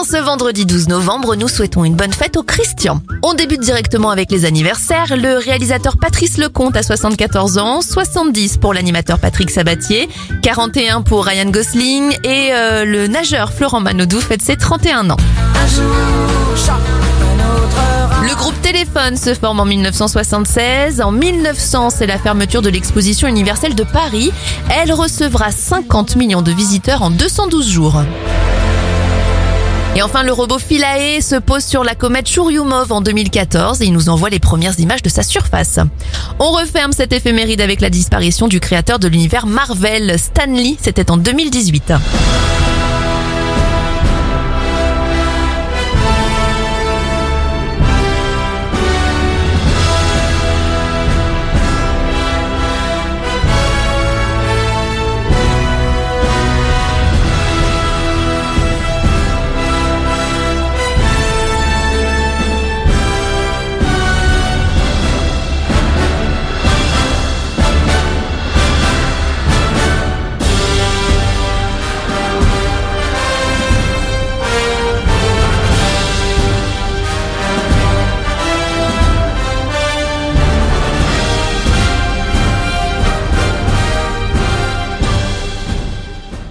en ce vendredi 12 novembre, nous souhaitons une bonne fête au Christian. On débute directement avec les anniversaires. Le réalisateur Patrice Lecomte a 74 ans, 70 pour l'animateur Patrick Sabatier, 41 pour Ryan Gosling et euh, le nageur Florent Manodou fête ses 31 ans. Le groupe Téléphone se forme en 1976. En 1900, c'est la fermeture de l'exposition universelle de Paris. Elle recevra 50 millions de visiteurs en 212 jours. Et enfin, le robot Philae se pose sur la comète Churyumov en 2014 et il nous envoie les premières images de sa surface. On referme cette éphéméride avec la disparition du créateur de l'univers Marvel, Stan Lee, c'était en 2018.